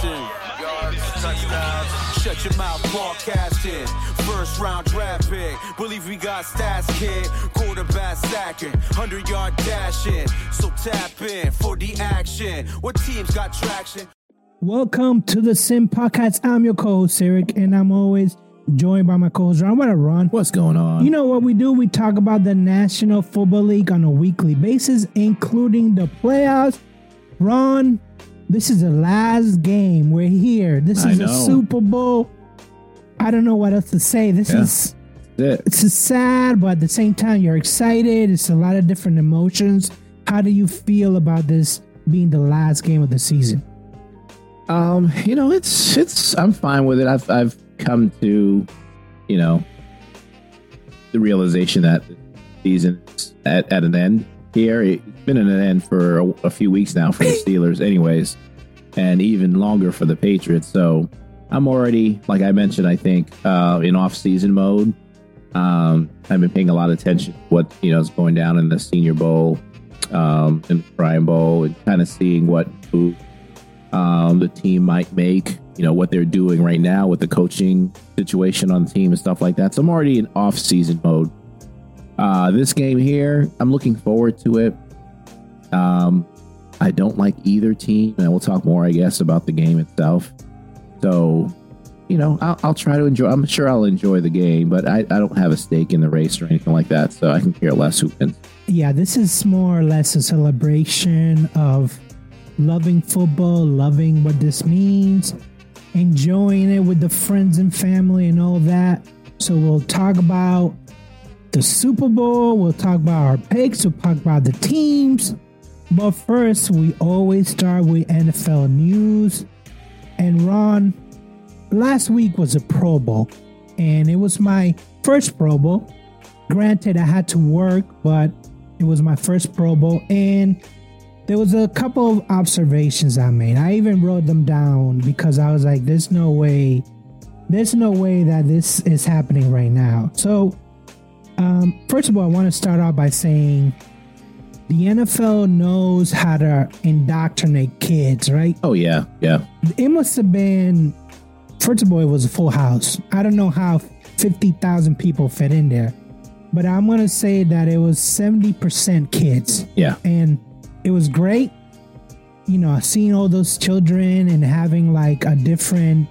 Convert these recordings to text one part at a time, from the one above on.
passing. Yards, touchdowns. Shut your mouth, broadcasting. First round draft pick. Believe we got stats, kid. Quarterback sacking. 100 yard dashing. So tap in for the action. What teams got traction? Welcome to the Sim Podcast. I'm your co-host Eric, and I'm always joined by my co-host Ron. What up, Ron? What's going on? You know what we do? We talk about the National Football League on a weekly basis, including the playoffs. Ron, this is the last game. We're here. This I is a. Super Bowl. I don't know what else to say. This Yeah. is it. it's sad, but at the same time, you're excited. It's a lot of different emotions. How do you feel about this being the last game of the season? Um, you know, it's it's I'm fine with it. I've I've come to, you know, the realization that the season's at, at an end here. It's been at an end for a, a few weeks now for the Steelers, anyways, and even longer for the Patriots. So I'm already, like I mentioned, I think uh, in off-season mode. Um, I've been paying a lot of attention to what you know is going down in the Senior Bowl, um, and the Shrine Bowl, and kind of seeing what move um, the team might make. You know what they're doing right now with the coaching situation on the team and stuff like that. So I'm already in off-season mode. Uh, this game here, I'm looking forward to it. Um, I don't like either team, and we'll talk more, I guess, about the game itself. So, you know, I'll, I'll try to enjoy. I'm sure I'll enjoy the game, but I, I don't have a stake in the race or anything like that, so I can care less who wins. Yeah, this is more or less a celebration of loving football, loving what this means, enjoying it with the friends and family and all that. So we'll talk about the Super Bowl, we'll talk about our picks, we'll talk about the teams. But first, we always start with NFL news. And Ron, last week was a Pro Bowl, and it was my first Pro Bowl. Granted, I had to work, but it was my first Pro Bowl, and there was a couple of observations I made. I even wrote them down because I was like, "There's no way, there's no way that this is happening right now." So, um, first of all, I want to start off by saying the NFL knows how to indoctrinate kids, right? Oh yeah, yeah. it must have been first of all it was a full house i don't know how 50000 people fit in there but i'm gonna say that it was 70% kids Yeah. and it was great you know seeing all those children and having like a different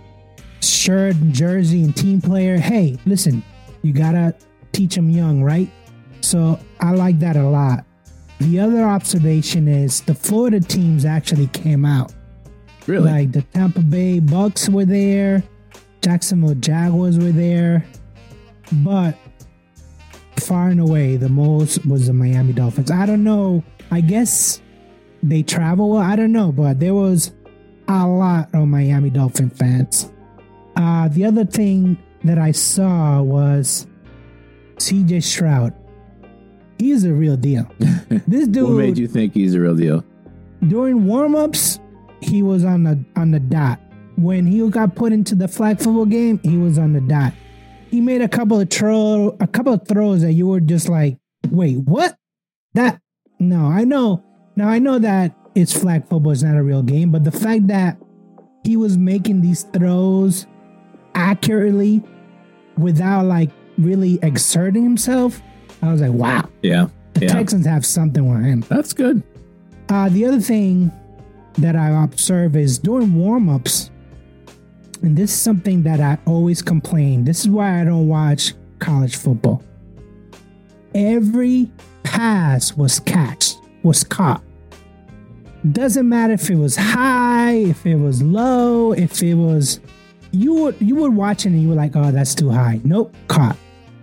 shirt and jersey and team player hey listen you gotta teach them young right so i like that a lot the other observation is the florida teams actually came out Really? like the Tampa Bay Bucks were there, Jacksonville Jaguars were there, but far and away the most was the Miami Dolphins. I don't know. I guess they travel. well, I don't know, but there was a lot of Miami Dolphin fans. Uh, the other thing that I saw was CJ Stroud. He's a real deal. This dude what made you think he's a real deal? during warm-ups he was on the on the dot when he got put into the flag football game he was on the dot he made a couple of throw a couple of throws that you were just like wait what that no i know now i know that it's flag football it's not a real game but the fact that he was making these throws accurately without like really exerting himself i was like wow Yeah. the yeah. texans have something with him That's good. uh, the other thing that I observe is during warm ups, and this is something that I always complain. This is why I don't watch college football. Every pass was catched, was caught. Doesn't matter if it was high, if it was low, if it was you would you would watch it and you were like, oh, that's too high. Nope, caught.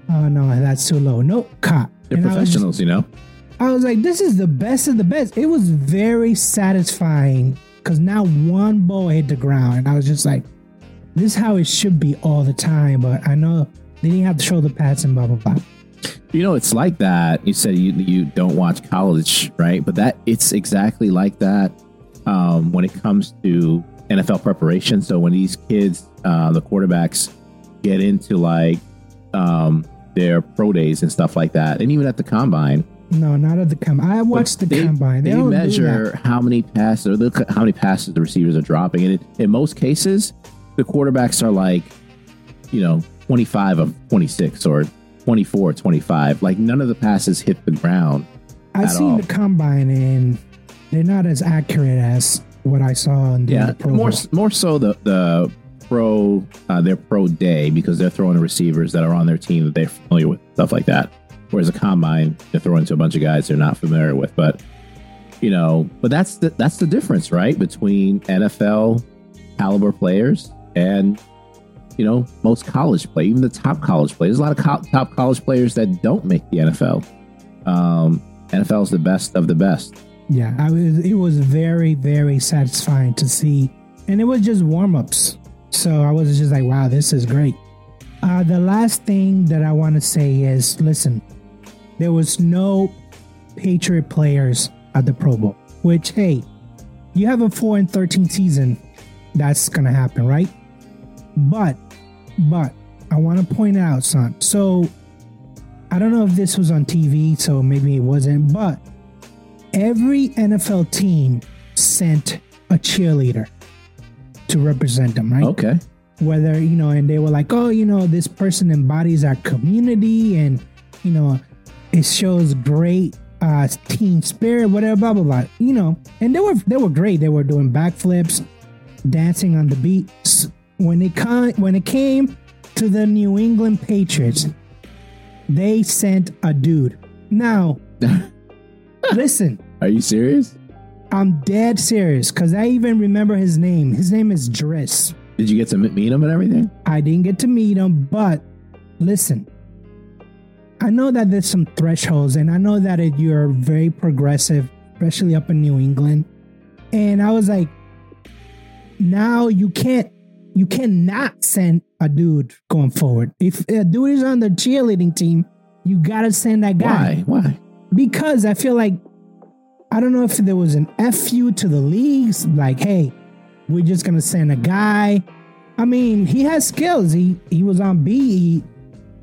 Oh no, that's too low. Nope, cop. They're And was just- professionals, you know. I was like, this is the best of the best. It was very satisfying because now one ball hit the ground, and I was just like, this is how it should be all the time. But I know they didn't have to show the pads and blah blah blah. You know, it's like that. You said you you don't watch college, right? But that it's exactly like that um, when it comes to NFL preparation. So when these kids, uh, the quarterbacks, get into like um, their pro days and stuff like that, and even at the combine, No, not at the combine. I watched the they, combine. They, They, measure how many passes or look how many passes the receivers are dropping, and in, in most cases, the quarterbacks are like, you know, twenty five of twenty six or 24, 25. Like none of the passes hit the ground. I've seen all. the combine and they're not as accurate as what I saw in the Yeah, Pro more Bowl. more so the the pro uh, their pro day because they're throwing to receivers that are on their team that they're familiar with, stuff like that. Whereas a combine, they're throwing to a bunch of guys they're not familiar with. But you know, but that's the that's the difference, right, between NFL caliber players and you know most college play, even the top college players. There's a lot of co- top college players that don't make the NFL. Um, NFL is the best of the best. Yeah, I was. It was very, very satisfying to see, and it was just warm ups. So I was just like, "Wow, this is great." Uh, the last thing that I want to say is, listen, there was no Patriot players at the Pro Bowl. Which, hey, you have a four and thirteen season, that's gonna happen, right? But, but I want to point out, son. So I don't know if this was on TV, so maybe it wasn't, but every NFL team sent a cheerleader to represent them, right? Okay. Whether, you know, and they were like, oh, you know, this person embodies our community and, you know, it shows great uh team spirit, whatever, blah blah blah. You know, and they were they were great. They were doing backflips, dancing on the beat. S- When it con- when it came to the New England Patriots, they sent a dude. Now, listen, Are you serious? I'm dead serious because I even remember his name. His name is Driss. Did you get to meet him and everything? I didn't get to meet him, but listen, I know that there's some thresholds, and I know that it, you're very progressive, especially up in New England. And I was like, now you can't, you cannot send a dude going forward. If a dude is on the cheerleading team, you gotta send that guy Why? Why? because I feel like I don't know if there was an fu to the leagues, like, hey, we're just gonna send a guy. I mean, he has skills. He he was on B. He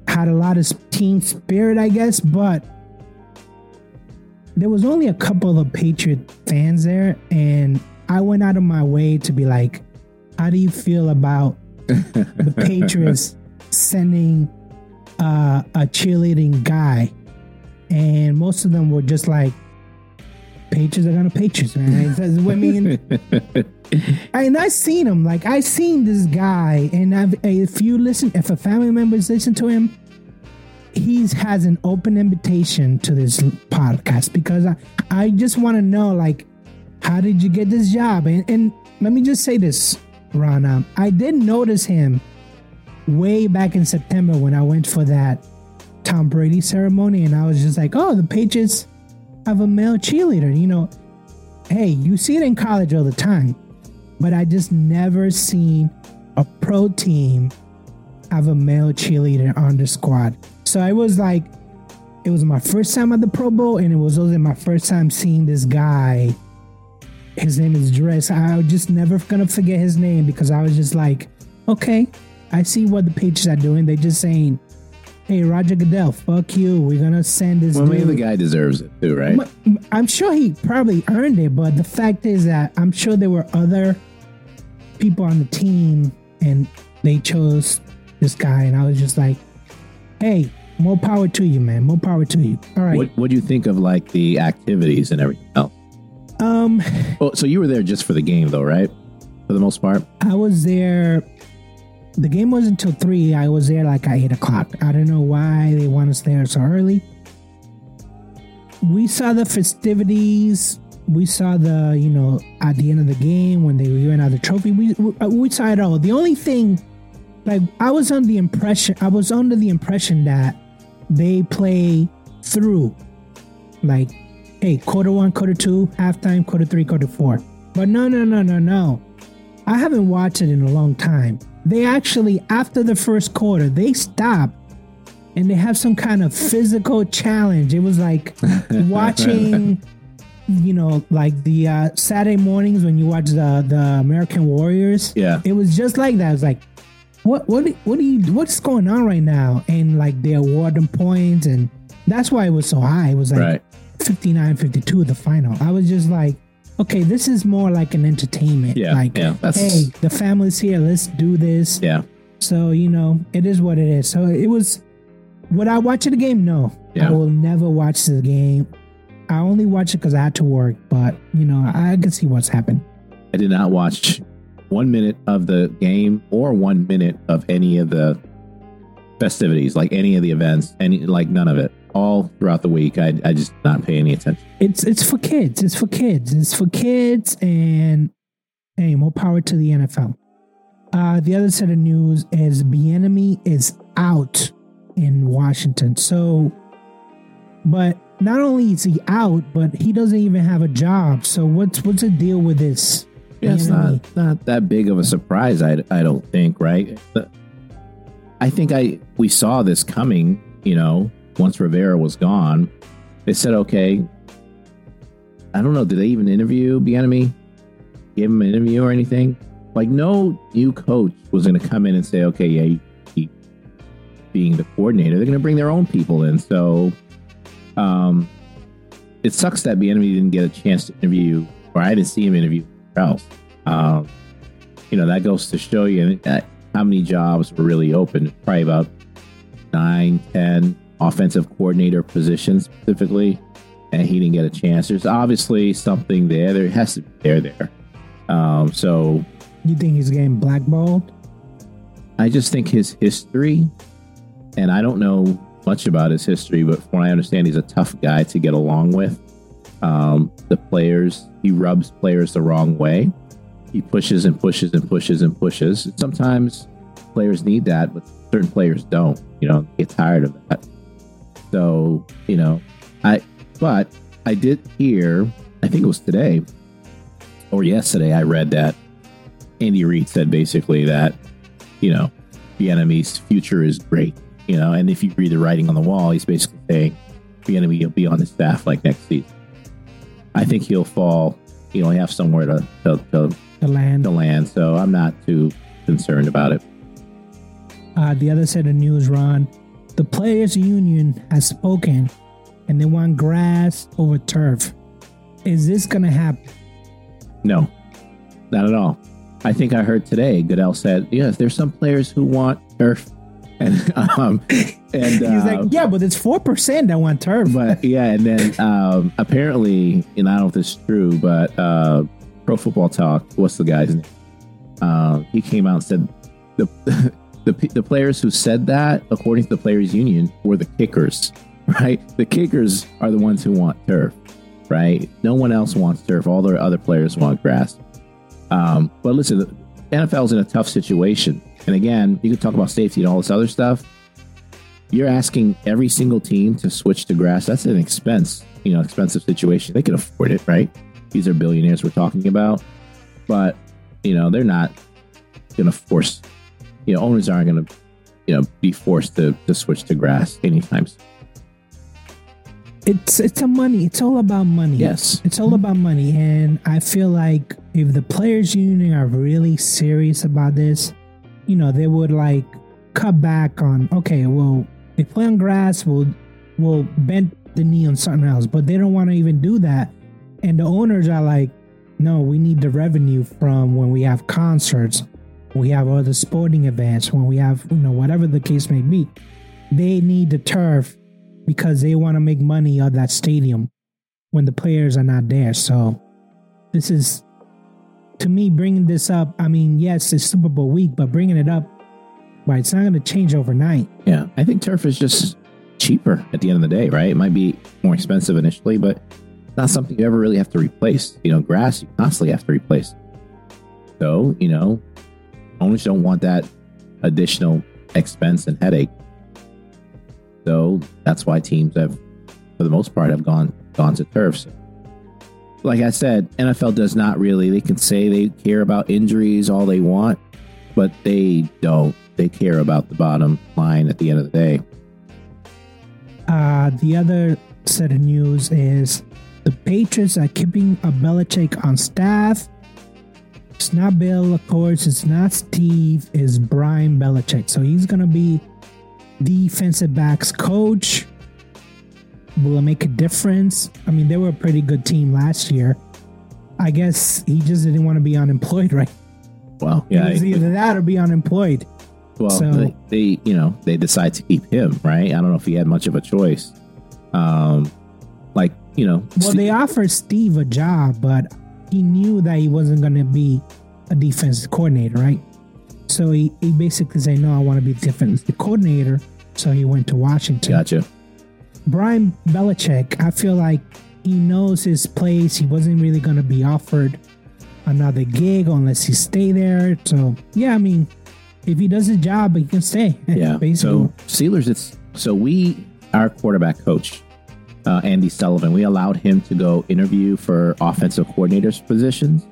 had a lot of team spirit, I guess, but there was only a couple of Patriot fans there, and I went out of my way to be like, how do you feel about the Patriots sending uh, a cheerleading guy? And most of them were just like, Patriots are gonna Patriots, man. I mean, and I seen him. Like I seen this guy, and I've, if you listen, if a family members listen to him, he has an open invitation to this podcast because I, I just want to know, like, how did you get this job? And, and let me just say this, Ron. Um, I did notice him way back in September when I went for that Tom Brady ceremony, and I was just like, oh, the Patriots have a male cheerleader. You know, hey, you see it in college all the time, but I just never seen a pro team have a male cheerleader on the squad. So I was like, it was my first time at the Pro Bowl, and it was also my first time seeing this guy. His name is Dress. I was just never gonna forget his name because I was just like, okay, I see what the Patriots are doing. They just saying, hey, Roger Goodell, fuck you. We're gonna send this Well, maybe the guy deserves it too, right? I'm sure he probably earned it, but the fact is that I'm sure there were other people on the team and they chose this guy, and I was just like, hey, more power to you, man. More power to you. All right. What What do you think of like the activities and everything else? Um, Oh, so you were there just for the game, though, right? For the most part. I was there. The game wasn't until three. I was there like at eight o'clock. I don't know why they want us there so early. We saw the festivities. We saw the, you know, at the end of the game when they were giving out the trophy. We we, uh, we saw it all. The only thing, like, I was under the impression, I was under the impression that they play through, like, hey, quarter one, quarter two, halftime, quarter three, quarter four. But no, no, no, no, no. I haven't watched it in a long time. They actually, after the first quarter, they stop and they have some kind of physical challenge. It was like watching, you know, like the uh, Saturday mornings when you watch the the American Warriors. Yeah. it was just like that. It was like, what, what, what do you, what's going on right now? And like they award them points and That's why it was so high. It was like Right. 59 52 the final. I was just like, okay, this is more like an entertainment. Yeah, Like, yeah, hey, the family's here. Let's do this. Yeah. So, you know, it is what it is. So it was, would I watch the game? No. Yeah. I will never watch the game. I only watch it because I had to work, but, you know, I can see what's happened. I did not watch one minute of the game or one minute of any of the festivities, like any of the events, any like none of it. All throughout the week, I I just not pay any attention. It's it's for kids. It's for kids. It's for kids, and hey, more power to the NFL. Uh, the other set of news is Bieniemy is out in Washington. So, but not only is he out, but he doesn't even have a job. So what's what's the deal with this? Yeah, it's not not that big of a surprise. I I don't think right. I think I we saw this coming. You know, once Rivera was gone, they said, okay. I don't know. Did they even interview Bieniemy? Give him an interview or anything? Like, no new coach was going to come in and say, okay, yeah, you keep being the coordinator. They're going to bring their own people in. So, um, it sucks that Bieniemy didn't get a chance to interview, or I didn't see him interview else. Um, you know, that goes to show you how many jobs were really open. Probably about nine, ten offensive coordinator position specifically, and he didn't get a chance. There's obviously something there. There has to be there there. Um, so You think he's getting blackballed? I just think his history, and I don't know much about his history, but from what I understand, he's a tough guy to get along with. Um, the players, he rubs players the wrong way. He pushes and pushes and pushes and pushes. Sometimes players need that, but certain players don't. You know, get tired of that. So, you know, I, but I did hear, I think it was today or yesterday, I read that Andy Reid said basically that you know, Bieniemy's future is great. You know, and if you read the writing on the wall, he's basically saying the enemy will be on his staff like next season. I think he'll fall. He'll have somewhere to to, to, The land. to land, so I'm not too concerned about it. Uh, the other set of news, Ron. The players' union has spoken, and they want grass over turf. Is this gonna happen? No, not at all. I think I heard today Goodell said, "Yes, there's some players who want turf," and um, and He's uh, like, yeah, but it's four percent that want turf. but yeah, and then um, apparently, and I don't know if this is true, but uh, Pro Football Talk, what's the guy's name? Um, he came out and said the, the the players who said that, according to the players' union, were the kickers. Right, the kickers are the ones who want turf. Right, no one else wants turf. All the other players want grass. Um, but listen, the NFL's in a tough situation, and again, you could talk about safety and all this other stuff you're asking every single team to switch to grass. That's an expense, you know, expensive situation. They can afford it, right? These are billionaires we're talking about, but you know, they're not going to force. You know, owners aren't going to, you know, be forced to to switch to grass anytime. soon. it's it's a money. It's all about money. Yes. it's all about money, and I feel like if the players' union are really serious about this, you know, they would like cut back on. Okay, well, they play on grass. We'll we'll bend the knee on something else, but they don't want to even do that. And the owners are like, no, we need the revenue from when we have concerts, we have other sporting events, when we have you know whatever the case may be. They need the turf because they want to make money on that stadium when the players are not there. So this is to me bringing this up. I mean, yes, it's Super Bowl week, but bringing it up, right? it's not going to change overnight. Yeah, I think turf is just cheaper at the end of the day, right? It might be more expensive initially, but not something you ever really have to replace. You know, grass you constantly have to replace. So, you know, owners don't want that additional expense and headache. So that's why teams have, for the most part, have gone gone to turf. So, like I said, NFL does not really. They can say they care about injuries all they want, but they don't. They care about the bottom line at the end of the day. Uh, the other set of news is the Patriots are keeping a Belichick on staff. It's not Bill, of course. It's not Steve. It's Brian Belichick. So he's gonna be defensive backs coach. will it make a difference? I mean, they were a pretty good team last year. I guess he just didn't want to be unemployed, right? Well, yeah, it either that or be unemployed. Well, So- they, they, you know, they decide to keep him, right? I don't know if he had much of a choice. Um, like, you know, Well, Ste- they offered Steve a job, but he knew that he wasn't going to be a defense coordinator, right? So he, he basically said, No, I want to be defensive coordinator. So he went to Washington. gotcha. Brian Belichick, I feel like he knows his place. He wasn't really going to be offered another gig unless he stay there. So, yeah, I mean, if he does his job, he can stay. Yeah. Basically. So Steelers, it's so we, our quarterback coach, uh, Andy Sullivan, we allowed him to go interview for offensive coordinators positions.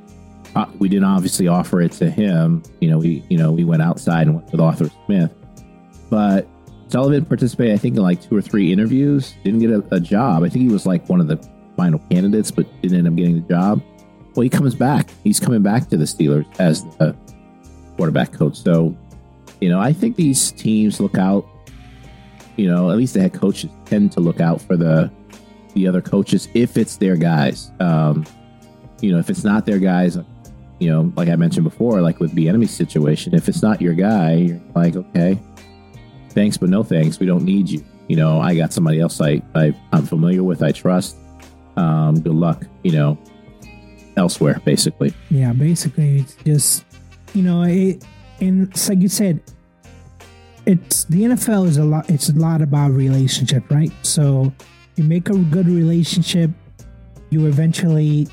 Uh, we didn't obviously offer it to him. You know, we you know we went outside and went with Arthur Smith, but Sullivan participated, I think, in like two or three interviews. Didn't get a, a job. I think he was like one of the final candidates, but didn't end up getting the job. Well, he comes back. He's coming back to the Steelers as the quarterback coach. So, you know, I think these teams look out. You know, at least the head coaches tend to look out for the the other coaches if it's their guys. Um, you know, if it's not their guys, you know, like I mentioned before, like with the Bieniemy situation, if it's not your guy, you're like, okay, thanks, but no thanks. We don't need you. You know, I got somebody else I, I I'm familiar with, I trust. Um, good luck, you know, elsewhere, basically. Yeah, basically, it's just you know, it, and it's like you said, it's the NFL is a lot. It's a lot about relationship, right? So you make a good relationship, you eventually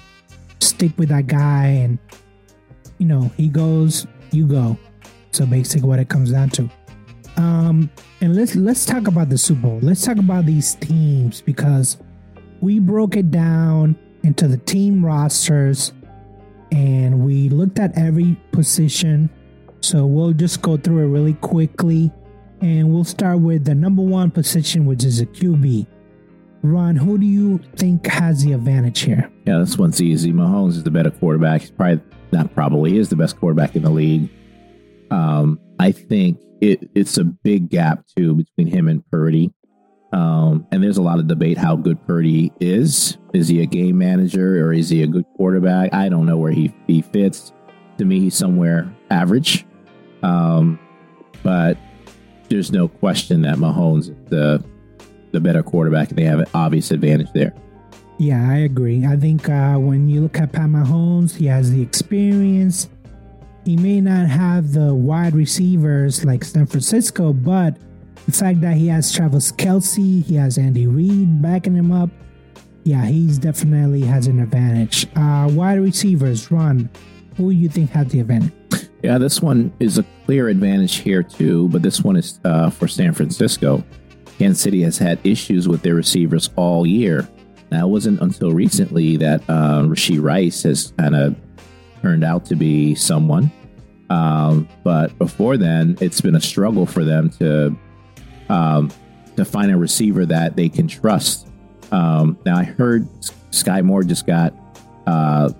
stick with that guy, and you know he goes, you go. So basically, what it comes down to. Um, and let's let's talk about the Super Bowl. Let's talk about these teams because we broke it down into the team rosters and we looked at every position. So we'll just go through it really quickly and we'll start with the number one position, which is a QB. Ron, who do you think has the advantage here? Yeah, this one's easy. Mahomes is the better quarterback. He's probably not probably is the best quarterback in the league. Um, I think it, it's a big gap too between him and Purdy. Um, and there's a lot of debate how good Purdy is. Is he a game manager or is he a good quarterback? I don't know where he, he fits. To me, he's somewhere average. Um, but there's no question that Mahomes is the the better quarterback, and they have an obvious advantage there. Yeah, I agree. I think uh, when you look at Pat Mahomes, he has the experience. He may not have the wide receivers like San Francisco, but the fact that he has Travis Kelce, he has Andy Reid backing him up. Yeah, he's definitely has an advantage. Uh, wide receivers, Ron, who you think has the advantage? Yeah, this one is a clear advantage here too, but this one is uh, for San Francisco. Kansas City has had issues with their receivers all year. Now, it wasn't until recently that uh, Rashee Rice has kind of turned out to be someone. Um, but before then, it's been a struggle for them to um, to find a receiver that they can trust. Um, now, I heard Skyy Moore just got uh,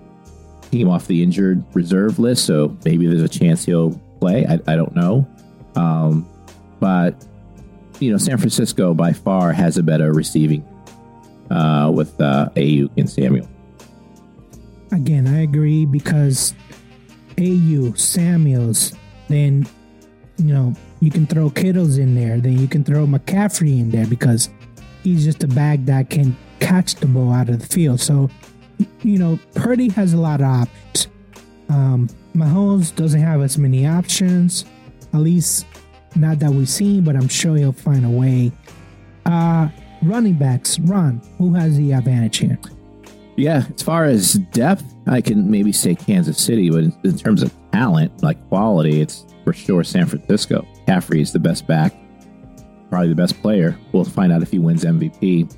came off the injured reserve list, so maybe there's a chance he'll play. I, I don't know, um, but you know, San Francisco by far has a better receiving uh, with uh, Aiyuk and Samuel. Again, I agree because AU, Samuels, then, you know, you can throw Kittles in there. Then you can throw McCaffrey in there because he's just a bag that can catch the ball out of the field. So, you know, Purdy has a lot of options. Um, Mahomes doesn't have as many options, at least not that we've seen, but I'm sure he'll find a way. Uh, running backs, Ron, who has the advantage here? Yeah, as far as depth, I can maybe say Kansas City, but in, terms of talent, like quality, it's for sure San Francisco. McCaffrey is the best back, probably the best player. We'll find out if he wins MVP.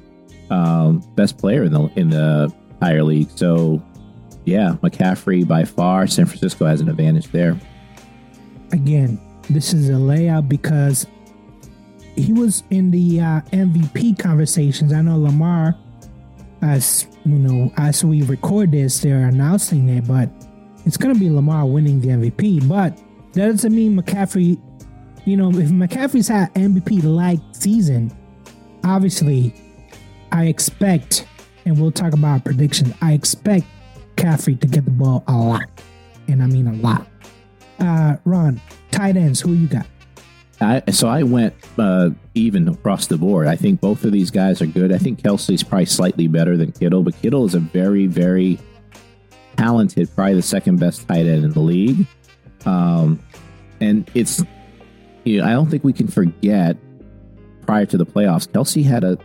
Um, best player in the in the entire league. So, yeah, McCaffrey by far. San Francisco has an advantage there. again, this is a layout because he was in the uh, MVP conversations. I know Lamar, as you know, as we record this, they're announcing it, but it's going to be Lamar winning the MVP. But that doesn't mean McCaffrey. You know, if McCaffrey's had MVP like season, obviously I expect, and we'll talk about our predictions. I expect McCaffrey to get the ball a lot, and I mean a lot. Uh, Ron, tight ends, who you got? I, so I went uh, even across the board. I think both of these guys are good. I think Kelce's probably slightly better than Kittle, but Kittle is a very, very talented, probably the second best tight end in the league. Um, and it's, you know, I don't think we can forget prior to the playoffs, Kelce had a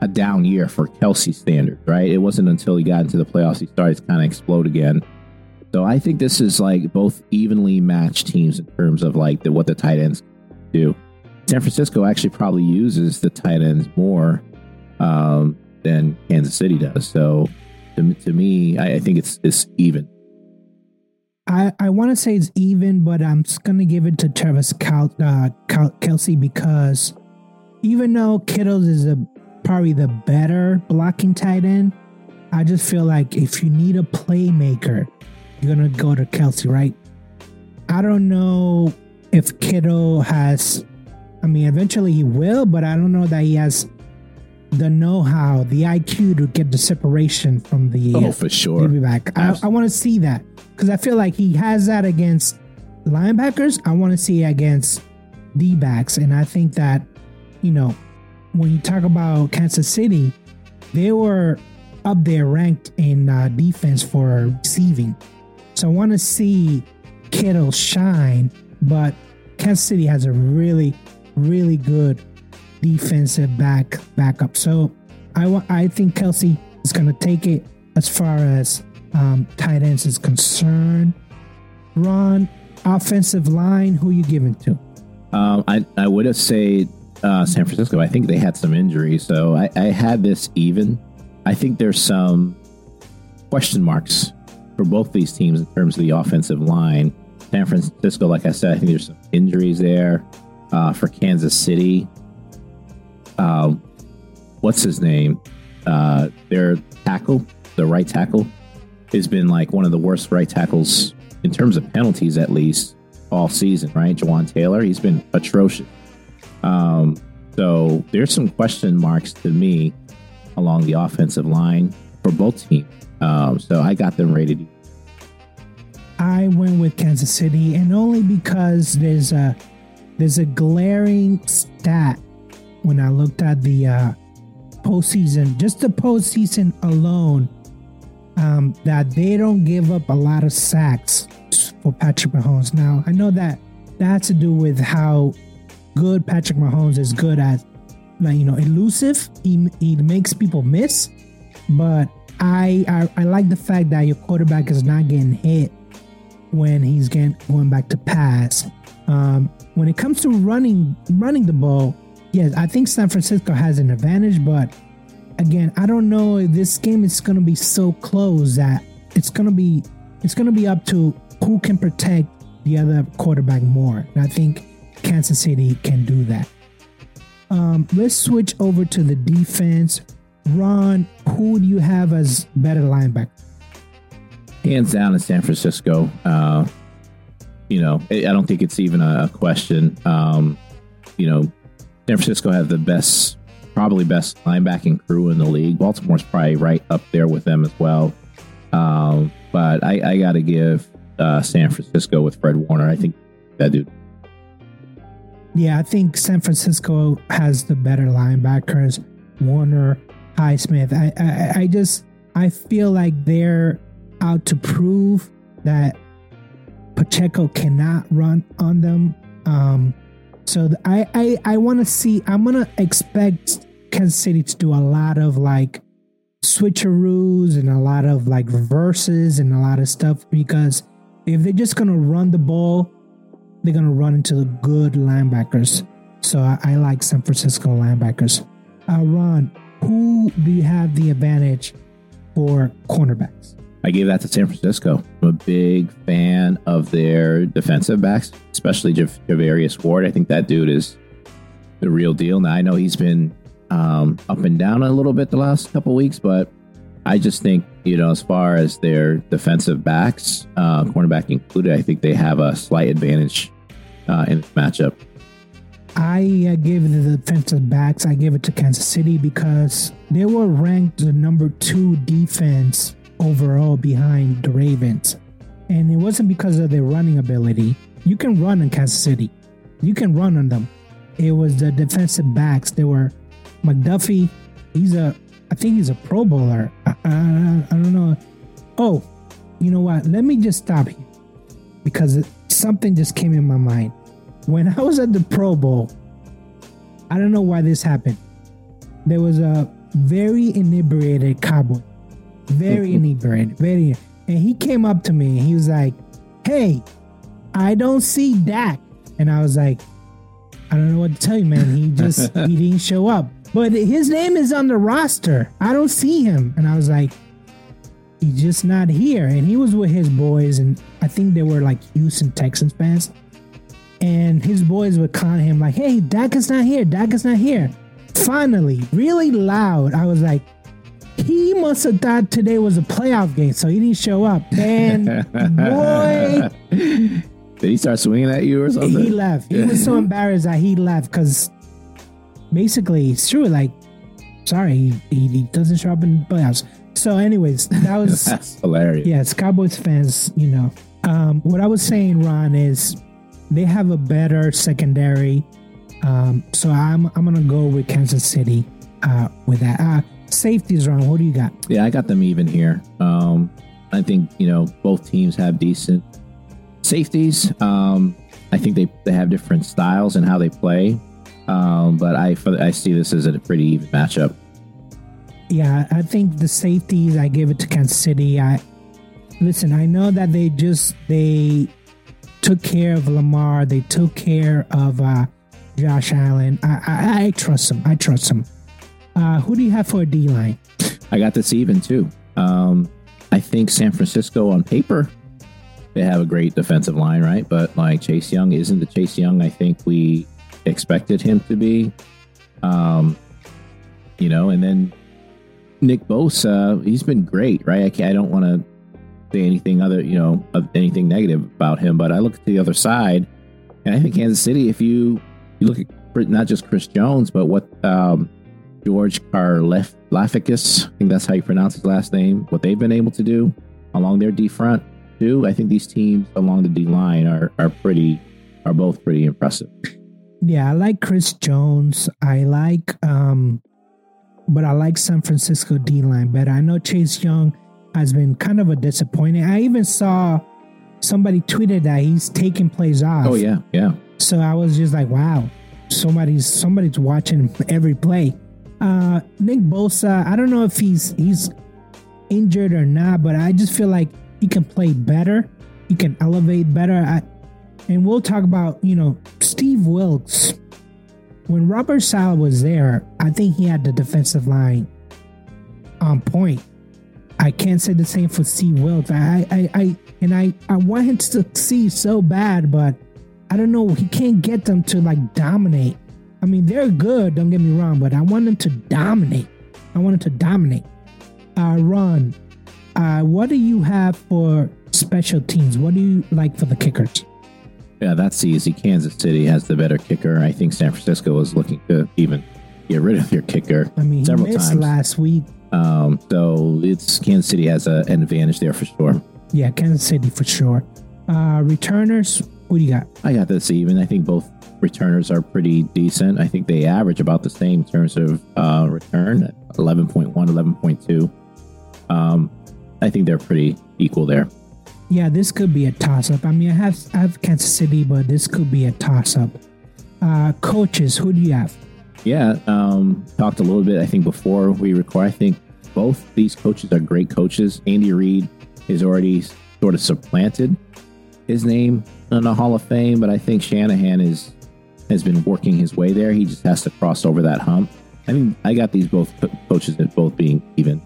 a down year for Kelce standards, right? It wasn't until he got into the playoffs he started to kind of explode again. So I think this is like both evenly matched teams in terms of like the, what the tight ends do. San Francisco actually probably uses the tight ends more um, than Kansas City does. So to, to me, I, I think it's it's even. I, I want to say it's even, but I'm just going to give it to Travis Cal, uh, Cal, Kelce because even though Kittles is a probably the better blocking tight end, I just feel like if you need a playmaker, you're gonna go to Kelce, right? I don't know if Kittle has. I mean, eventually he will, but I don't know that he has the know-how, the IQ to get the separation from the. Oh, for sure. Be Back. I, I want to see that because I feel like he has that against linebackers. I want to see it against D backs, and I think that you know when you talk about Kansas City, they were up there ranked in uh, defense for receiving. So I want to see Kittle shine, but Kansas City has a really, really good defensive back backup. So I I think Kelce is going to take it as far as um, tight ends is concerned. Ron, offensive line, who you giving to? Um, I I would have said uh, San Francisco. I think they had some injuries, so I, I had this even. I think there's some question marks for both these teams in terms of the offensive line. San Francisco, like I said, I think there's some injuries there. Uh, for Kansas City, uh, what's his name? Uh, their tackle, the right tackle, has been like one of the worst right tackles in terms of penalties, at least all season. Right, Jawaan Taylor, he's been atrocious. Um, so there's some question marks to me along the offensive line for both teams. Um, so I got them rated. I went with Kansas City, and only because there's a there's a glaring stat when I looked at the uh, postseason, just the postseason alone, um, that they don't give up a lot of sacks for Patrick Mahomes. Now I know that that has to do with how good Patrick Mahomes is good at, like you know, elusive. He he makes people miss, but I, I I like the fact that your quarterback is not getting hit when he's getting going back to pass. Um, when it comes to running running the ball, yes, I think San Francisco has an advantage, but again, I don't know if this game is going to be so close that it's going to be it's going to be up to who can protect the other quarterback more. And I think Kansas City can do that. Um, let's switch over to the defense. Ron, who do you have as better linebacker? Hands down in San Francisco. Uh, you know, I don't think it's even a question. Um, you know, San Francisco has the best, probably best linebacking crew in the league. Baltimore's probably right up there with them as well. Um, but I, I got to give uh, San Francisco with Fred Warner. I think that dude yeah, I think San Francisco has the better linebackers. Warner, Highsmith. I, I, I just I feel like they're out to prove that Pacheco cannot run on them. Um, so I I, I want to see. I'm gonna expect Kansas City to do a lot of like switcheroos and a lot of like reverses and a lot of stuff because if they're just gonna run the ball they're to run into the good linebackers. So I, I like San Francisco linebackers. Uh, Ron, who do you have the advantage for cornerbacks? I gave that to San Francisco. I'm a big fan of their defensive backs, especially Jav- Charvarius Ward. I think that dude is the real deal. Now I know he's been um, up and down a little bit the last couple weeks, but I just think you know as far as their defensive backs, uh, cornerback included, I think they have a slight advantage uh, in matchup. I uh, gave the defensive backs. I gave it to Kansas City because they were ranked the number two defense overall behind the Ravens, and it wasn't because of their running ability. You can run in Kansas City, you can run on them. It was the defensive backs. They were McDuffie. He's a, I think he's a Pro Bowler. I, I, I don't know. Oh, you know what? Let me just stop here because something just came in my mind. When I was at the Pro Bowl, I don't know why this happened. There was a very inebriated cowboy, very mm-hmm. inebriated, very, and he came up to me and he was like, "Hey, I don't see Dak," and I was like, "I don't know what to tell you, man. He just he didn't show up, but his name is on the roster. I don't see him," and I was like he's just not here. And he was with his boys, and I think they were like Houston Texans fans. And his boys would con him like, "Hey, Dak is not here. Dak is not here." Finally, really loud, I was like, "He must have thought today was a playoff game, so he didn't show up." And boy, did he start swinging at you or something? He left. He was so embarrassed that he left because basically it's true. Like, sorry, he, he doesn't show up in playoffs. So, anyways, that was hilarious. Yes, Cowboys fans, you know. Um, what I was saying, Ron, is they have a better secondary. Um, so I'm I'm gonna go with Kansas City uh, with that. Uh, safeties, Ron. What do you got? Yeah, I got them even here. Um, I think you know both teams have decent safeties. Um, I think they, they have different styles and how they play. Um, but I I see this as a pretty even matchup yeah, I think the safeties. I give it to Kansas City. I listen. I know that they just they took care of Lamar. They took care of uh, Josh Allen. I, I, I trust them. I trust them. Uh, who do you have for a D line? I got this even too. Um, I think San Francisco on paper they have a great defensive line, right? But like Chase Young isn't the Chase Young I think we expected him to be. Um, you know, and then Nick Bosa, he's been great, right? I, I don't want to say anything other, you know, of anything negative about him, but I look at the other side, and I think Kansas City, if you you look at not just Chris Jones, but what um, George Karlaftis, I think that's how you pronounce his last name, what they've been able to do along their D front too. I think these teams along the D line are are pretty are both pretty impressive. Yeah, I like Chris Jones. I like um but I like San Francisco D line better. I know Chase Young has been kind of a disappointment. I even saw somebody tweeted that he's taking plays off. Oh yeah, yeah. So I was just like, wow, somebody's somebody's watching every play. Uh, Nick Bosa, I don't know if he's he's injured or not, but I just feel like he can play better. He can elevate better. I, and we'll talk about you know Steve Wilks when Robert Saleh was there, I think he had the defensive line on point. I can't say the same for Steve Wilks. I, I, I, and I, I want him to succeed so bad, but I don't know. He can't get them to like dominate. I mean, they're good. Don't get me wrong, but I want them to dominate. I want them to dominate. Uh, Ron, uh, what do you have for special teams? What do you like for the kickers? Yeah, that's easy. Kansas City has the better kicker. I think San Francisco is looking to even get rid of their kicker. I mean, several times last week. Um, so it's Kansas City has a, an advantage there for sure. Yeah, Kansas City for sure. Uh, returners, what do you got? I got this even. I think both returners are pretty decent. I think they average about the same in terms of uh, return 11.1, 11.2. Um, I think they're pretty equal there yeah, this could be a toss up. I mean, I have I have Kansas City, but this could be a toss up. Uh, coaches, who do you have? Yeah, um, talked a little bit. I think before we record, I think both these coaches are great coaches. Andy Reid is already sort of supplanted his name in the Hall of Fame, but I think Shanahan is has been working his way there. He just has to cross over that hump. I mean, I got these both coaches as both being even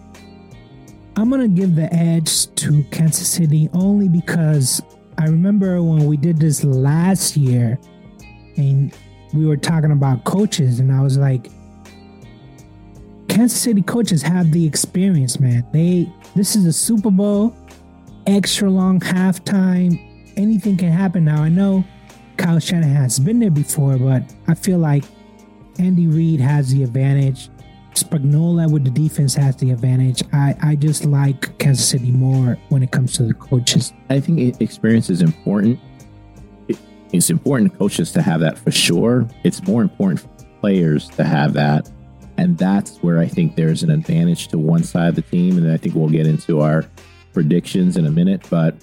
I'm to give the edge to Kansas City only because I remember when we did this last year and we were talking about coaches, and I was like, Kansas City coaches have the experience, man. They this is a Super Bowl, extra long halftime. Anything can happen now. I know Kyle Shanahan has been there before, but I feel like Andy Reid has the advantage. Spagnuolo with the defense has the advantage. I, I just like Kansas City more when it comes to the coaches. I think experience is important. It's important coaches to have that for sure. It's more important for players to have that. And that's where I think there's an advantage to one side of the team. And I think we'll get into our predictions in a minute. But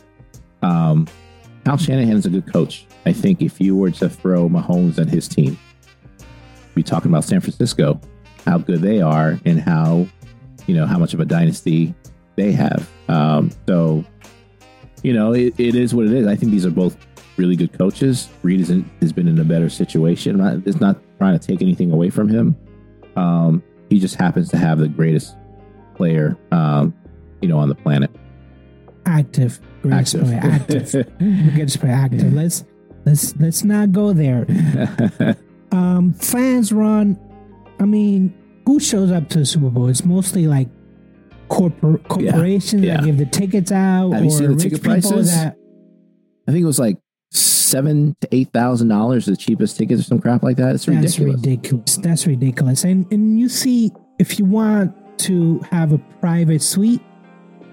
um, Kyle Shanahan is a good coach. I think if you were to throw Mahomes and his team, be talking about San Francisco, how good they are and how you know how much of a dynasty they have. Um, so you know it, it is what it is. I think these are both really good coaches. Reid is in, has been in a better situation. It's not trying to take anything away from him. Um, he just happens to have the greatest player, um, you know, on the planet. Active, great active, player, active, greatest player, active. Let's let's let's not go there. um, fans run I mean, who shows up to the Super Bowl? It's mostly like corpor- corporations yeah, yeah. that give the tickets out, Have or the ticket prices? That, I think it was like seven to eight thousand dollars, the cheapest tickets or some crap like that. It's ridiculous. That's ridiculous. That's ridiculous. And and you see, if you want to have a private suite,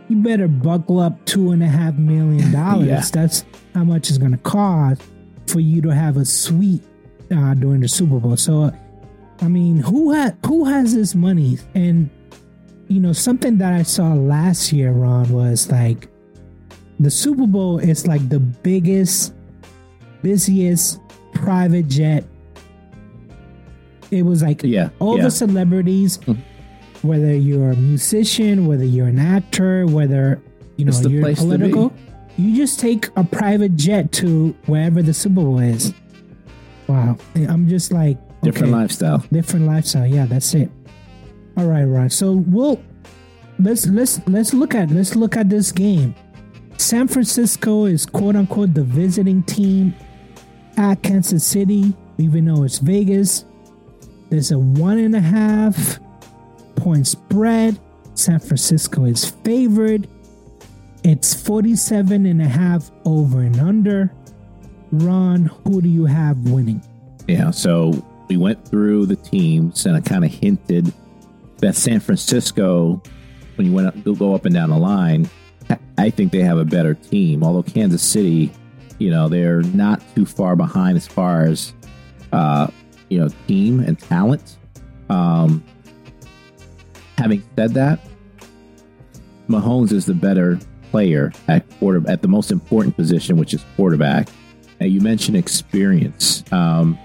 you better buckle up two and a half million dollars. yeah. That's how much it's going to cost for you to have a suite uh, during the Super Bowl. So. Uh, I mean, who had who has this money? And you know, something that I saw last year, Ron, was like the Super Bowl is like the biggest, busiest private jet. It was like yeah, all yeah. the celebrities, mm-hmm. whether you're a musician, whether you're an actor, whether you know you're political, you just take a private jet to wherever the Super Bowl is. Wow, I'm just like Different okay. lifestyle. Different lifestyle. Yeah, that's it. All right, right. So we'll let's let's let's look at let's look at this game. San Francisco is quote unquote the visiting team at Kansas City, even though it's Vegas. There's a one and a half point spread. San Francisco is favored. It's 47 and a half over and under. Ron, who do you have winning? Yeah, so we went through the teams and I kind of hinted that San Francisco, when you went up, go up and down the line, I think they have a better team. Although Kansas City, you know, they're not too far behind as far as uh, you know team and talent. Um, having said that, Mahomes is the better player at quarter at the most important position, which is quarterback. And you mentioned experience. Um,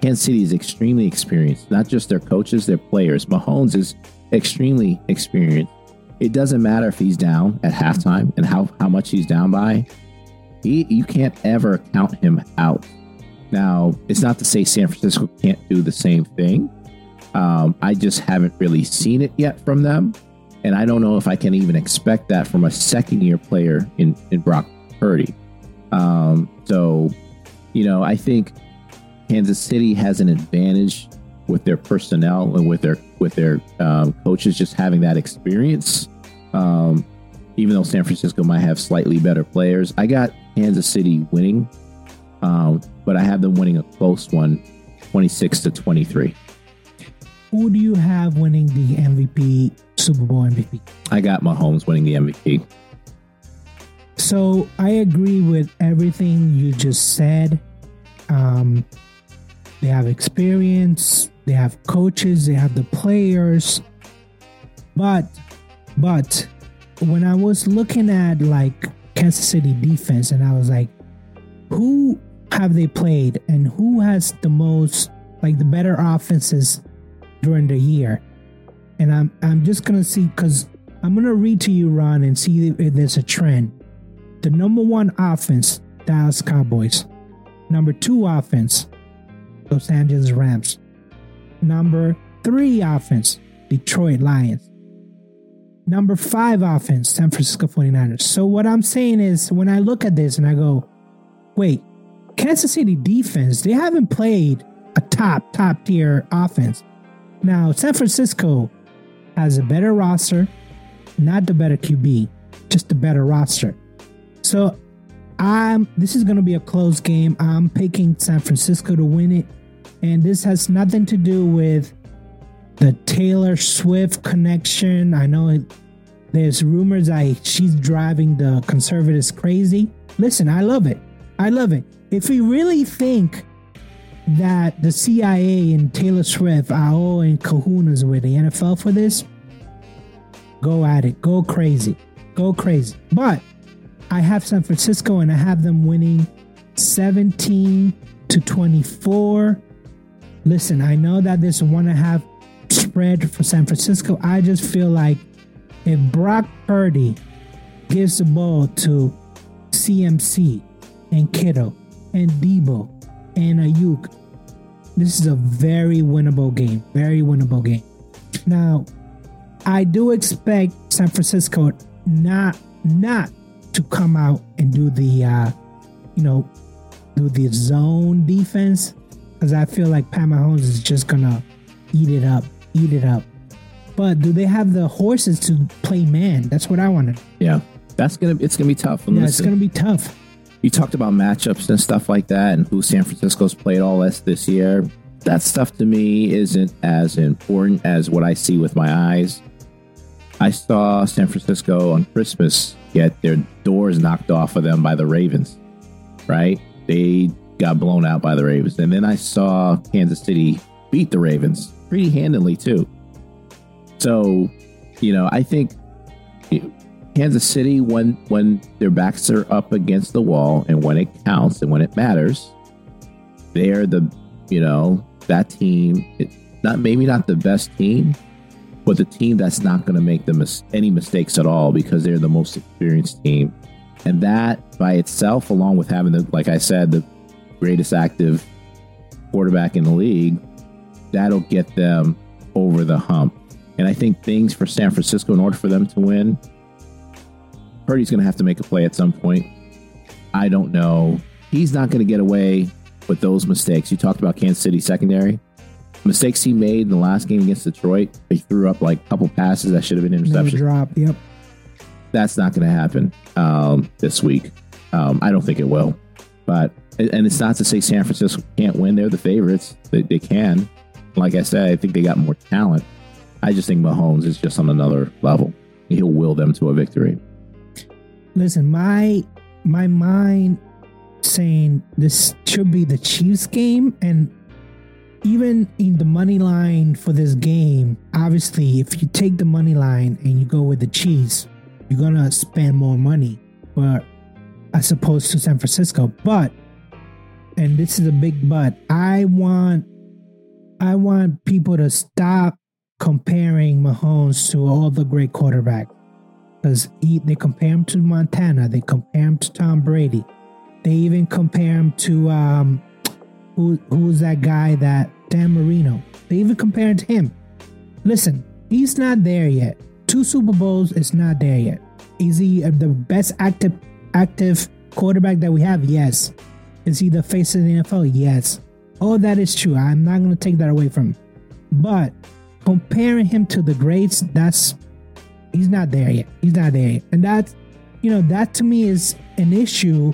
Kansas City is extremely experienced, not just their coaches, their players. Mahomes is extremely experienced. It doesn't matter if he's down at halftime and how, how much he's down by. He, you can't ever count him out. Now, it's not to say San Francisco can't do the same thing. Um, I just haven't really seen it yet from them. And I don't know if I can even expect that from a second year player in, in Brock Purdy. Um, so, you know, I think Kansas City has an advantage with their personnel and with their with their um, coaches just having that experience. Um, even though San Francisco might have slightly better players, I got Kansas City winning, um, but I have them winning a close one, twenty six to twenty three. Who do you have winning the MVP, Super Bowl MVP? I got Mahomes winning the MVP. So I agree with everything you just said. Um, they have experience, they have coaches, they have the players. But but when I was looking at like Kansas City defense and I was like, who have they played and who has the most like the better offenses during the year? And I'm I'm just gonna see because I'm gonna read to you, Ron, and see if there's a trend. The number one offense, Dallas Cowboys. Number two offense, Los Angeles Rams. Number three offense, Detroit Lions. Number five offense, San Francisco 49ers. So what I'm saying is when I look at this and I go, wait, Kansas City defense, they haven't played a top, top tier offense. Now, San Francisco has a better roster, not the better QB, just the better roster. So I'm this is gonna be a close game. I'm picking San Francisco to win it. And this has nothing to do with the Taylor Swift connection. I know it, there's rumors that she's driving the conservatives crazy. Listen, I love it. I love it. If we really think that the CIA and Taylor Swift are all in kahunas with the NFL for this, go at it. Go crazy. Go crazy. But I have San Francisco and I have them winning 17 to 24. Listen, I know that there's one and a half spread for San Francisco. I just feel like if Brock Purdy gives the ball to CMC and Kittle and Deebo and Aiyuk, this is a very winnable game. Very winnable game. Now, I do expect San Francisco not not to come out and do the uh, you know do the zone defense because I feel like Pat Mahomes is just gonna eat it up, eat it up. But do they have the horses to play man? That's what I wanted. Yeah, that's gonna it's gonna be tough. Yeah, it's gonna be tough. You talked about matchups and stuff like that, and who San Francisco's played all this this year. That stuff to me isn't as important as what I see with my eyes. I saw San Francisco on Christmas get their doors knocked off of them by the Ravens, right? They got blown out by the Ravens. And then I saw Kansas City beat the Ravens pretty handily, too. So, you know, I think Kansas City, when when their backs are up against the wall and when it counts and when it matters, they're the, you know, that team. It, not maybe not the best team, but the team that's not going to make them mis- any mistakes at all because they're the most experienced team. And that by itself, along with having the, like I said, the greatest active quarterback in the league, that'll get them over the hump. And I think things for San Francisco, in order for them to win, Purdy's going to have to make a play at some point. I don't know. He's not going to get away with those mistakes. You talked about Kansas City secondary mistakes he made in the last game against Detroit. He threw up like a couple passes that should have been interceptions. Drop. Yep. That's not going to happen um, this week. Um, I don't think it will. But and it's not to say San Francisco can't win. They're the favorites. They, they can. Like I said, I think they got more talent. I just think Mahomes is just on another level. He'll will them to a victory. Listen, my my mind saying this should be the Chiefs game, and even in the money line for this game, obviously, if you take the money line and you go with the Chiefs, you're gonna spend more money, but as opposed to San Francisco. But and this is a big but. I want I want people to stop comparing Mahomes to all the great quarterbacks because they compare him to Montana, they compare him to Tom Brady, they even compare him to um, who who's that guy that Dan Marino? They even compared to him. Listen, he's not there yet. Two Super Bowls is not there yet. Is he the best active active quarterback that we have? Yes. Is he the face of the NFL? Yes. All that is true. I'm not going to take that away from him. But comparing him to the greats, that's he's not there yet. He's not there yet. And that's you know, that to me is an issue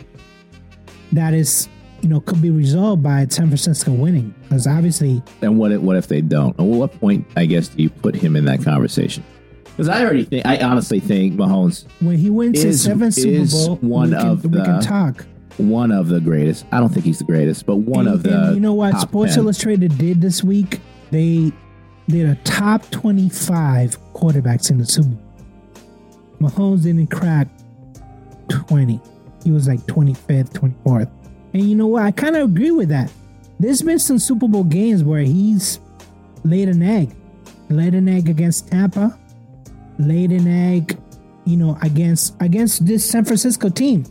that is you know, could be resolved by San Francisco winning. Because obviously. And what if, what if they don't? At what point, I guess, do you put him in that conversation? Because I already think, I honestly think Mahomes. When he wins is, his seventh Super Bowl, one we can, of the, we can talk. One of the greatest. I don't think he's the greatest, but one and, of the. you know what Sports 10. Illustrated did this week? They did a top 25 quarterbacks in the Super Bowl. Mahomes didn't crack 20. He was like 25th, 24th. And you know what? I kind of agree with that. There's been some Super Bowl games where he's laid an egg, laid an egg against Tampa, laid an egg, you know, against against this San Francisco team.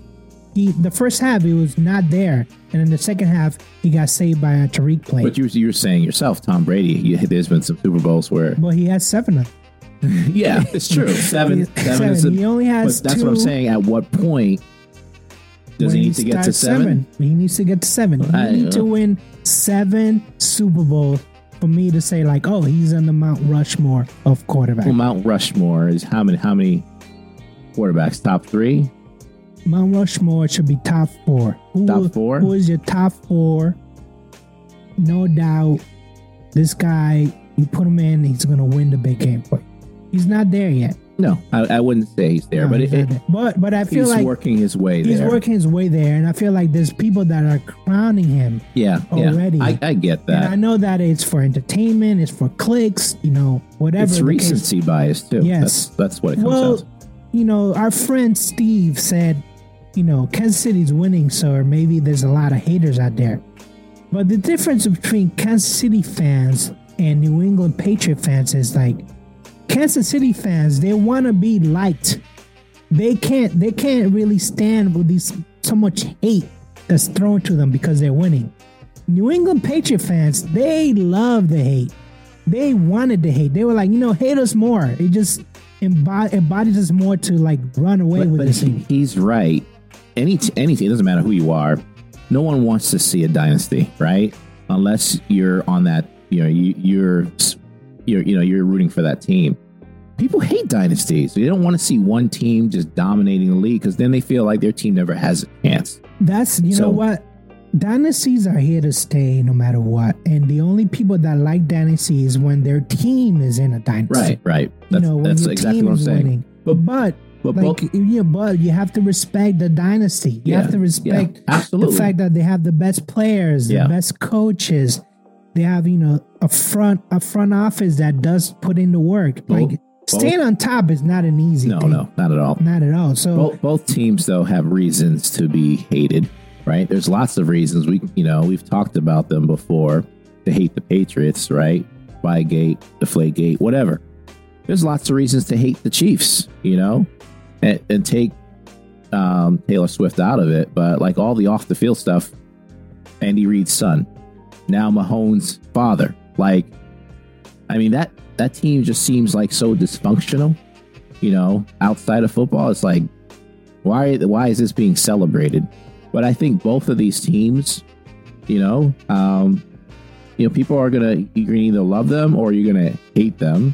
He the first half he was not there, and in the second half he got saved by a Tyreek play. But you you're saying yourself, Tom Brady. You, there's been some Super Bowls where well he has seven of. yeah, it's true. Seven, seven. seven. He only has. But that's what I'm saying. At what point does he need to get to seven? seven? He needs to get to seven. He I, need to uh, win seven Super Bowls for me to say like, oh, he's on the Mount Rushmore of quarterbacks. Well, Mount Rushmore is how many? How many quarterbacks? Top three? Mount Rushmore should be top four. Who, Top four? Who is your top four? No doubt, this guy, you put him in, he's gonna win the big game for you. He's not there yet. No, I, I wouldn't say he's there, No, but he's it, there. but but I feel he's like working his way he's there. working his way there, and I feel like there's people that are crowning him. yeah, already. yeah. I, I get And I know that it's for entertainment, it's for clicks, you know, whatever. It's the case. recency bias too. Yes. that's, that's what it comes Well, to. you know, our friend Steve said, you know, Kansas City's winning, so maybe there's a lot of haters out there. But the difference between Kansas City fans and New England Patriot fans is like Kansas City fans, they want to be liked. They can't they can't really stand with these so much hate that's thrown to them because they're winning. New England Patriot fans, they love the hate. They wanted the hate. They were like, you know, hate us more. It just embodies us more to like run away But, with but this he, he's right. Any t- any team, it doesn't matter who you are. No one wants to see a dynasty, right? Unless you're on that, you know, you, you're you're you know you're rooting for that team. People hate dynasties. They don't want to see one team just dominating the league because then they feel like their team never has a chance. That's you So- know what? Dynasties are here to stay no matter what. And the only people that like dynasties when their team is in a dynasty. Right, right. You That's, know, when that's your exactly team what I'm saying. winning. But But but like both, yeah, but you have to respect the dynasty. You Yeah, have to respect yeah, absolutely. the fact that they have the best players, the Yeah. best coaches. They have, you know, a front a front office that does put in the work. Both- like staying on top is not an easy no, thing. no, not at all. Not at all. So both, both teams though have reasons to be hated right there's lots of reasons we you know we've talked about them before to hate the patriots right Spygate, Deflategate, whatever there's lots of reasons to hate the chiefs you know and, and take um, taylor swift out of it but like all the off the field stuff andy reid's son now Mahomes' father. Like i mean that that team just seems like so dysfunctional you know outside of football. It's like why why is this being celebrated? But I think both of these teams, you know, um, you know, people are gonna you're gonna either love them or you're gonna hate them,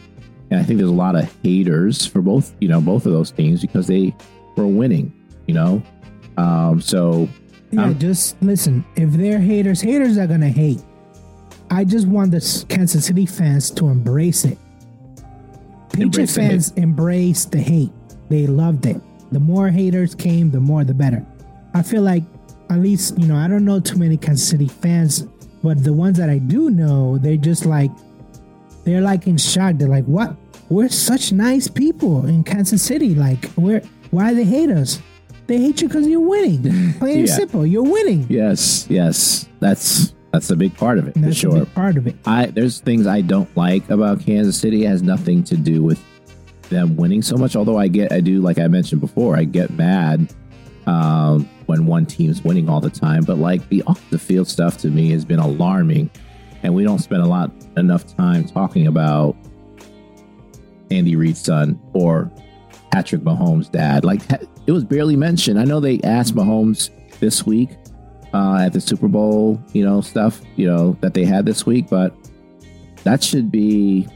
and I think there's a lot of haters for both, you know, both of those teams because they were winning, you know. Um, so Yeah, Um, just listen. If they're haters, haters are gonna hate. I just want the Kansas City fans to embrace it. Patriot Embrace the hate. fans embraced the hate. They loved it. The more haters came, the more the better. I feel like, at least you know, I don't know too many Kansas City fans, but the ones that I do know, they're just like, they're like in shock. They're like, "What? We're such nice people in Kansas City. Like, we're why they hate us? They hate you because you're winning. Plain and Yeah. simple. You're winning." yes, yes, that's that's a big part of it that's a sure. big part of it. I there's things I don't like about Kansas City. It has nothing to do with them winning so much. Although I get, I do, like I mentioned before, I get mad um, when one team's winning all the time. But like the off the field stuff to me has been alarming, and we don't spend a lot enough time talking about Andy Reid's son or Patrick Mahomes' dad. Like it was barely mentioned. I know they asked Mahomes this week uh, at the Super Bowl, you know, stuff, you know, that they had this week, but that should be,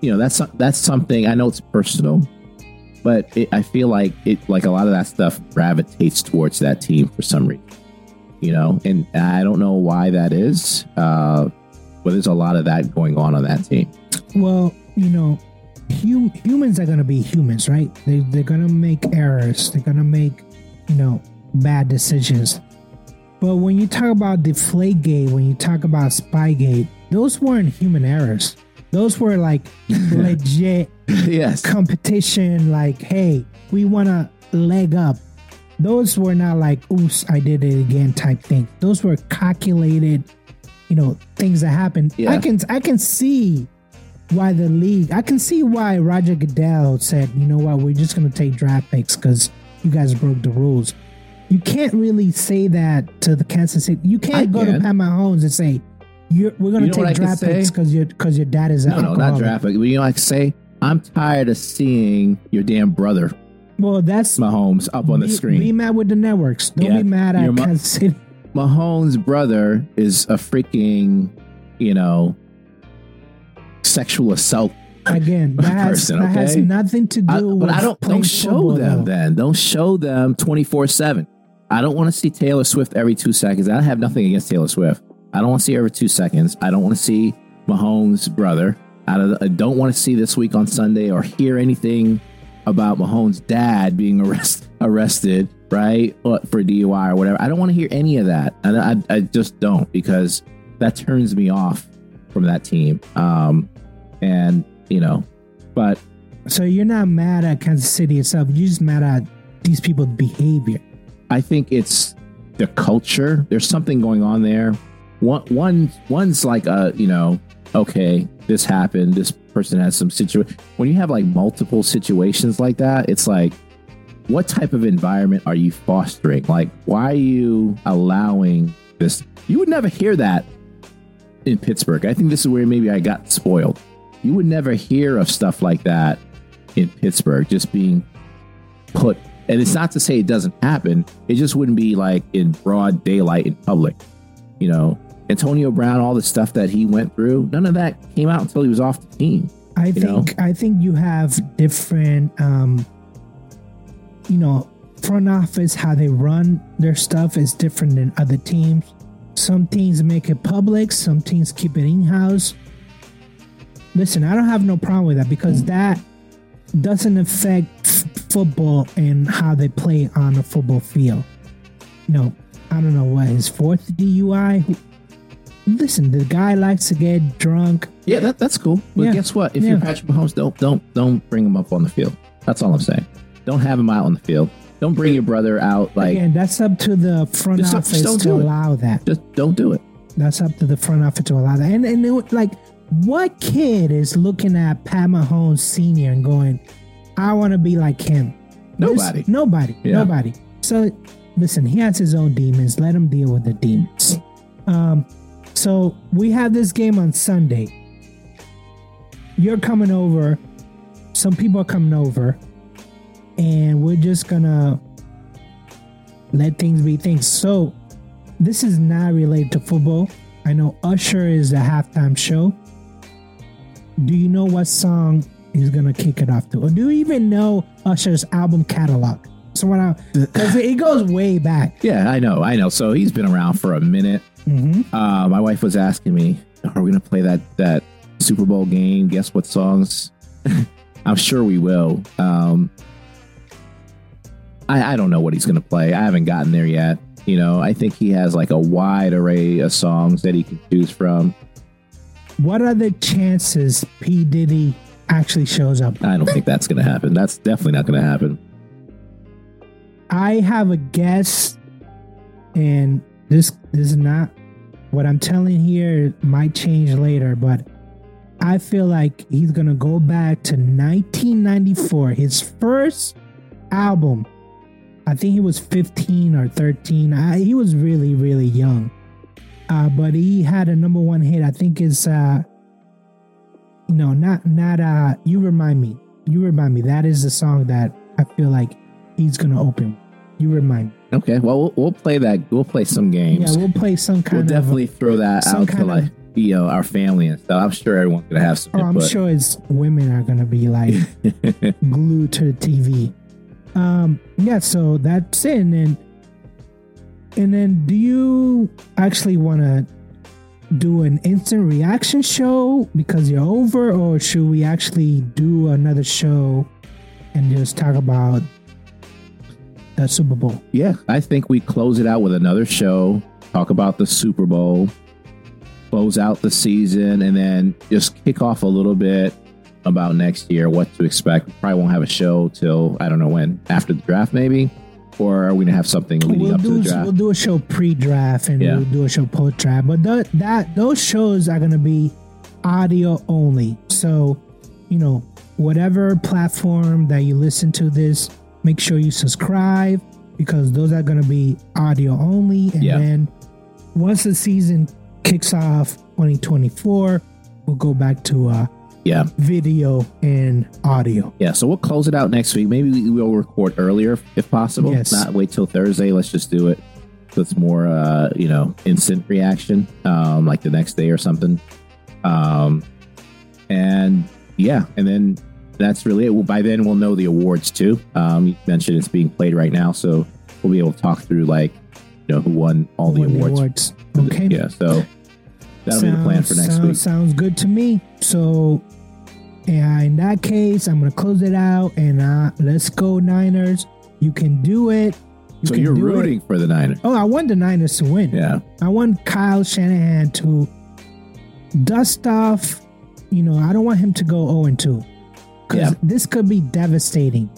you know, that's that's something. I know it's personal, but it, I feel like it, like a lot of that stuff gravitates towards that team for some reason, you know, and I don't know why that is, uh, but there's a lot of that going on on that team. Well, you know, hum- humans are gonna be humans, right? They, they're gonna make errors. They're gonna make, you know, bad decisions. But when you talk about Deflategate, when you talk about Spygate, those weren't human errors. Those were like legit yes, competition. Like, hey, we want to leg up. Those were not like, oops, I did it again type thing. Those were calculated, you know, things that happened. Yeah. I can I can see why the league. I can see why Roger Goodell said, you know what, we're just gonna take draft picks because you guys broke the rules. You can't really say that to the Kansas City. You can't I go to can. Pat Mahomes and say, you're, "We're gonna You know take draft picks because your because your dad is no, no, not draft pick. You know, like say, I'm tired of seeing your damn brother Well, that's Mahomes up on the be, screen. Be mad with the networks. Don't Yeah, be mad at mo- Kansas City. Mahomes' brother is a freaking, you know, sexual assault Again, that has, person, that has nothing to do I- with but I don't don't show them though. then. Don't show them twenty four seven. I don't want to see Taylor Swift every two seconds. I have nothing against Taylor Swift. I don't want to see her every two seconds. I don't want to see Mahomes' brother. I don't, I don't want to see this week on Sunday or hear anything about Mahomes' dad being arrest, arrested, right, or for DUI or whatever. I don't want to hear any of that, and I, I just don't because that turns me off from that team. Um, and you know, but So you're not mad at Kansas City itself. You're just mad at these people's behavior. I think it's the culture. There's something going on there. One, one, one's like a, you know, okay, this happened. This person has some situation. When you have like multiple situations like that, it's like, what type of environment are you fostering? Like, why are you allowing this? You would never hear that in Pittsburgh. I think this is where maybe I got spoiled. You would never hear of stuff like that in Pittsburgh, just being put. And it's not to say it doesn't happen. It just wouldn't be like in broad daylight in public. You know, Antonio Brown, all the stuff that he went through, none of that came out until he was off the team. I You know? think I think you have different um you know, front office how they run their stuff is different than other teams. Some teams make it public, some teams keep it in-house. Listen, I don't have no problem with that because that doesn't affect f- football and how they play on the football field. No, I don't know what his fourth DUI. Who- Listen, the guy likes to get drunk. Yeah, that, that's cool. But Yeah. guess what? If Yeah. you're Patrick Mahomes, don't don't don't bring him up on the field. That's all I'm saying. Don't have him out on the field. Don't bring your brother out. Like, Again, that's up to the front Just- office just don't to do it. allow that. just don't do it. That's up to the front office to allow that. And and it, like, what kid is looking at Pat Mahomes Senior and going, "I want to be like him"? Nobody. Nobody, Yeah. nobody. So, listen, he has his own demons. Let him deal with the demons. Um, so we have this game on Sunday. You're coming over. Some people are coming over, and we're just gonna let things be things. So, this is not related to football. I know Usher is a halftime show. Do you know what song he's gonna kick it off to, or do you even know Usher's album catalog? So what I because it goes way back. Yeah, I know, I know. So he's been around for a minute. Mm-hmm. Uh, my wife was asking me, "Are we to play that that Super Bowl game? Guess what songs?" I'm sure we will. Um, I, I don't know what he's to play. I haven't gotten there yet. You know, I think he has like a wide array of songs that he can choose from. What are the chances P Diddy actually shows up? I don't think that's going to happen. That's definitely not going to happen. I have a guess, and this this is not what I'm telling here. Might change later, but I feel like he's gonna go back to 1994, his first album. I think he was 15 or 13. I, he was really really young, uh, but he had a number one hit. I think it's uh, no, not not uh. You remind me. You remind me. That is the song that I feel like he's gonna open. You remind me. Okay, well, we'll, we'll play that. We'll play some games. Yeah, we'll play some kind we'll of. definitely throw that out to kind of- like you know our family and stuff. I'm sure everyone's gonna have some Oh, I'm sure it's women are gonna be like glued to the TV. Um, yeah, so that's it. And then, and then, do you actually want to do an instant reaction show because you're over, or should we actually do another show and just talk about the Super Bowl? Yeah, I think we close it out with another show, talk about the Super Bowl, close out the season, and then just kick off a little bit about next year, what to expect. Probably won't have a show till I don't know when, after the draft, maybe, or are we gonna have something leading we'll up to the draft? we'll do a show pre-draft and Yeah. we'll do a show post-draft. But th- that those shows are gonna be audio only. So you know whatever platform that you listen to this, make sure you subscribe because those are gonna be audio only. And Yeah. then once the season kicks off, 2024, we'll go back to uh, yeah, video and audio. yeah. So we'll close it out next week. Maybe we will record earlier if possible. Yes. Not wait till Thursday. Let's just do it. So it's more, uh, you know, instant reaction, um, like the next day or something. Um, and yeah, and then that's really it. Well, by then we'll know the awards too. Um, you mentioned it's being played right now, so we'll be able to talk through like you know who won all the Won awards. awards. Okay. Yeah, so that'll be the plan for next sounds, week. Sounds good to me. So, yeah, in that case, I'm gonna close it out and uh, let's go Niners. You can do it. You so you're do it. rooting for the Niners. Oh, I want the Niners to win. Yeah, I want Kyle Shanahan to dust off. You know, I don't want him to go 0 and 2 because Yeah. this could be devastating.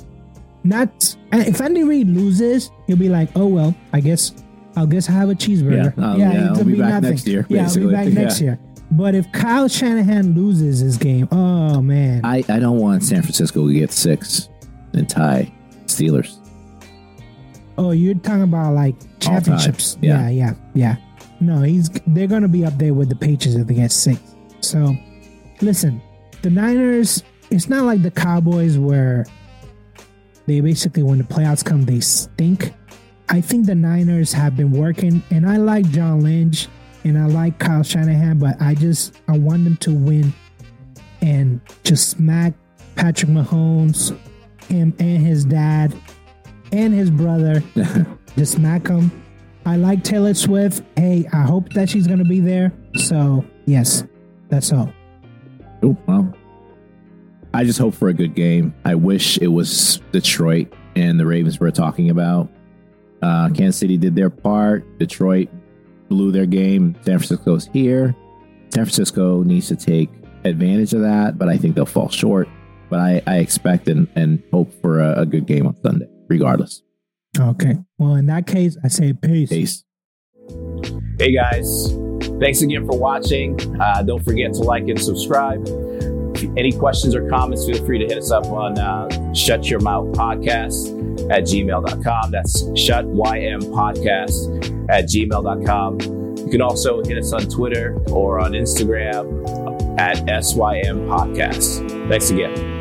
Not and if Andy Reid loses, he'll be like, "Oh well, I guess I'll guess I have a cheeseburger." Yeah, um, yeah, it'll I'll be back next year, Yeah, I'll be back next year. But if Kyle Shanahan loses his game, oh man, I, I don't want San Francisco to get six and tie Steelers. oh you're talking about like championships? yeah. yeah, yeah, yeah. No, he's they're gonna be up there with the Patriots if they get six. So, listen, the Niners. It's not like the Cowboys where they basically when the playoffs come they stink. I think the Niners have been working, and I like John Lynch and I like Kyle Shanahan, but I just I want them to win and just smack Patrick Mahomes, him and his dad and his brother. just smack them. I like Taylor Swift. Hey, I hope that she's gonna be there. So yes, that's all. Oh, well, I just hope for a good game. I wish it was Detroit and the Ravens we're talking about. Uh, Kansas City did their part. Detroit blew their game. San Francisco's here. San Francisco needs to take advantage of that, but I think they'll fall short. But I, I expect and, and hope for a, a good game on Sunday, regardless. Okay. Well, in that case, I say peace. Peace. Hey guys, thanks again for watching. Uh, don't forget to like and subscribe. Any questions or comments, feel free to hit us up on uh, Shut Your Mouth Podcast at gmail.com. That's shutympodcast at gmail.com. You can also hit us on Twitter or on Instagram at SYM Podcast. Thanks again.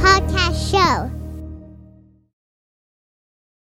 Podcast Show.